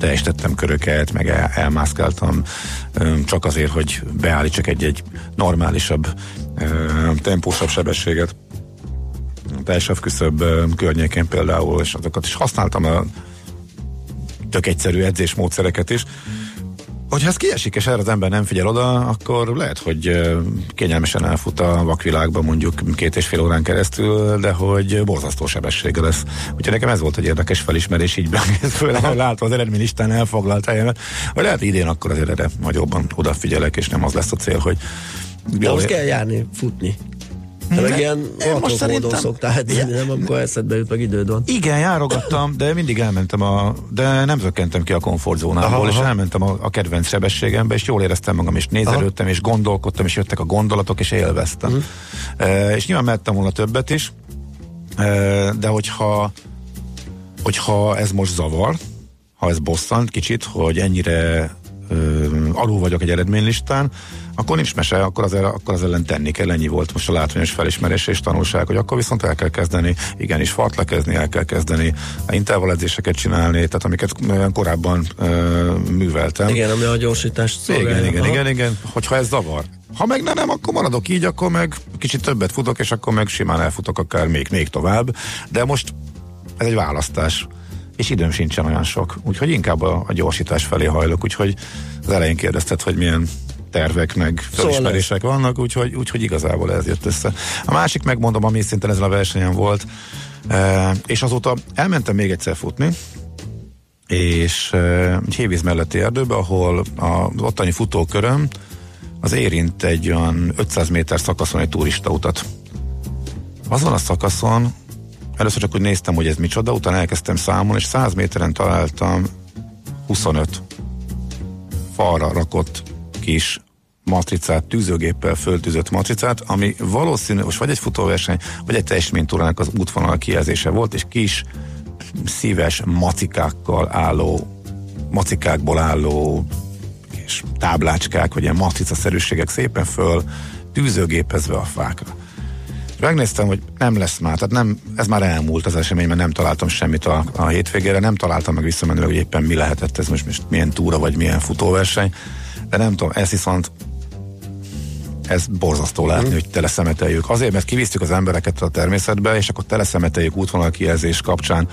teljesítettem köröket, meg el, elmászkáltam csak azért, hogy beállítsak egy-egy normálisabb, tempósabb sebességet teljesabb küszöbb környékén például, és azokat is használtam a tök egyszerű edzésmódszereket is. Hogyha ez kiesik, és erre az ember nem figyel oda, akkor lehet, hogy kényelmesen elfut a vakvilágba mondjuk két és fél órán keresztül, de hogy borzasztó sebessége lesz. Úgyhogy nekem ez volt egy érdekes felismerés, így főleg látva az eredménylistán elfoglalt helyemet, hogy lehet idén akkor azért erre nagyobban odafigyelek, és nem az lesz a cél, hogy de ahhoz kell járni, futni. Te meg ilyen most szerintem... szoktál edzeni, nem amikor eszedbe jut, meg időd van. Igen, járogattam, de mindig elmentem a, de nem zökkentem ki a komfortzónából, aha, és aha. elmentem a, a kedvenc sebességembe, és jól éreztem magam, és nézelődtem, és gondolkodtam, és jöttek a gondolatok, és élveztem. Uh-huh. E, és nyilván mehettem volna többet is, e, de hogyha hogyha ez most zavar, ha ez bosszant kicsit, hogy ennyire ö, alul vagyok egy eredménylistán, akkor nincs mese, akkor az, akkor az ellen tenni kell, ennyi volt most a látványos felismerés és tanulság, hogy akkor viszont el kell kezdeni, igenis fartlekezni, el kell kezdeni intervalledzéseket csinálni, tehát amiket korábban ö, műveltem. Igen, ami a gyorsítást szolgálja. Igen, igen, igen, igen, hogyha ez zavar. Ha meg nem, akkor maradok így, akkor meg kicsit többet futok, és akkor meg simán elfutok akár még, még tovább. De most ez egy választás és időm sincsen olyan sok, úgyhogy inkább a, a gyorsítás felé hajlok, úgyhogy az elején kérdezted, hogy milyen tervek, meg felismerések szóval vannak, úgyhogy, úgyhogy igazából ez jött össze. A másik megmondom, ami szintén ezen a versenyen volt, e, és azóta elmentem még egyszer futni, és e, egy hévíz melletti erdőbe, ahol az ottani futóköröm az érint egy olyan 500 méter szakaszon egy turista utat. Azon a szakaszon először csak úgy néztem, hogy ez micsoda, utána elkezdtem számolni, és 100 méteren találtam 25 falra rakott kis matricát, tűzőgéppel föltűzött matricát, ami valószínű, most vagy egy futóverseny, vagy egy teljesítménytúrának az útvonal kijelzése volt, és kis szíves macikákkal álló, macikákból álló és táblácskák, vagy ilyen matricaszerűségek szépen föl tűzőgépezve a fákra. Megnéztem, hogy nem lesz már, tehát nem, ez már elmúlt az esemény, mert nem találtam semmit a, a hétvégére, nem találtam meg visszamenőleg, hogy éppen mi lehetett ez most, most milyen túra, vagy milyen futóverseny de nem tudom, ez viszont ez borzasztó látni, mm. hogy teleszemeteljük. Azért, mert kivisztük az embereket a természetbe, és akkor teleszemeteljük útvonal kijelzés kapcsán.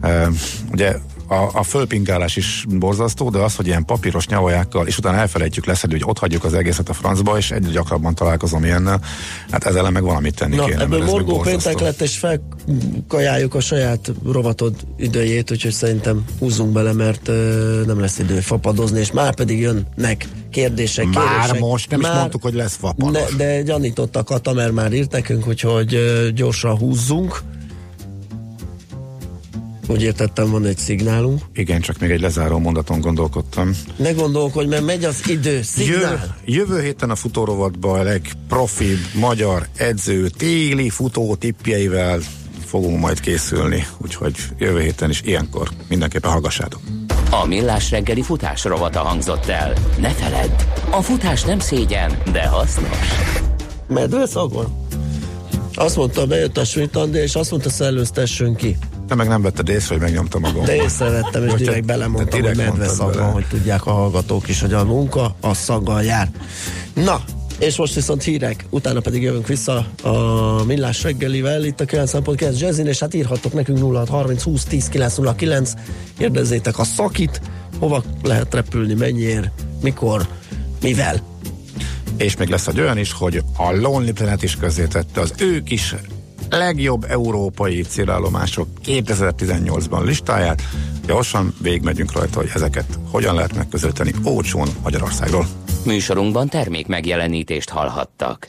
E, ugye a, a fölpingálás is borzasztó, de az, hogy ilyen papíros nyavajákkal, és utána elfelejtjük leszedni, hogy ott hagyjuk az egészet a francba, és egyre gyakrabban találkozom ilyennel, hát ezzel meg valamit tenni Na, kéne. Ebből morgó péntek lett, és felkajáljuk a saját rovatod idejét, úgyhogy szerintem húzzunk bele, mert uh, nem lesz idő fapadozni, és már pedig jönnek kérdések, Már kérések. most, nem már, is mondtuk, hogy lesz fapados. Ne, de gyanított a Kata, mert már írt nekünk, úgyhogy uh, gyorsan húzzunk Úgy értettem, van egy szignálunk. Igen, csak még egy lezáró mondaton gondolkodtam. Ne gondolkodj, mert megy az idő. Jövő, Szignál. jövő héten a futórovatban a legprofibb magyar edző téli futó tippjeivel fogunk majd készülni, úgyhogy jövő héten is ilyenkor mindenképpen hallgassátok. A Millás reggeli futás rovata hangzott el. Ne feledd, a futás nem szégyen, de hasznos. Medve szagon? Azt mondta, bejött a Svitandi, és azt mondta, szellőztessünk ki. Te meg nem vetted észre, hogy megnyomtam magam. De észrevettem, és direkt belemondtam, direkt hogy medve szaggal, bele. hogy tudják a hallgatók is, hogy a munka a szaggal jár. Na, és most viszont hírek, utána pedig jövünk vissza a Millás reggelivel, itt a 9.9 Jazzin, és hát írhattok nekünk 0630 20 10 909, kérdezzétek a szakit, hova lehet repülni, mennyiért, mikor, mivel. És még lesz egy olyan is, hogy a Lonely Planet is közzétette az ők is legjobb európai célállomások 2018-ban listáját. Gyorsan végigmegyünk rajta, hogy ezeket hogyan lehet megközelíteni olcsón Magyarországról. Műsorunkban termék megjelenítést hallhattak.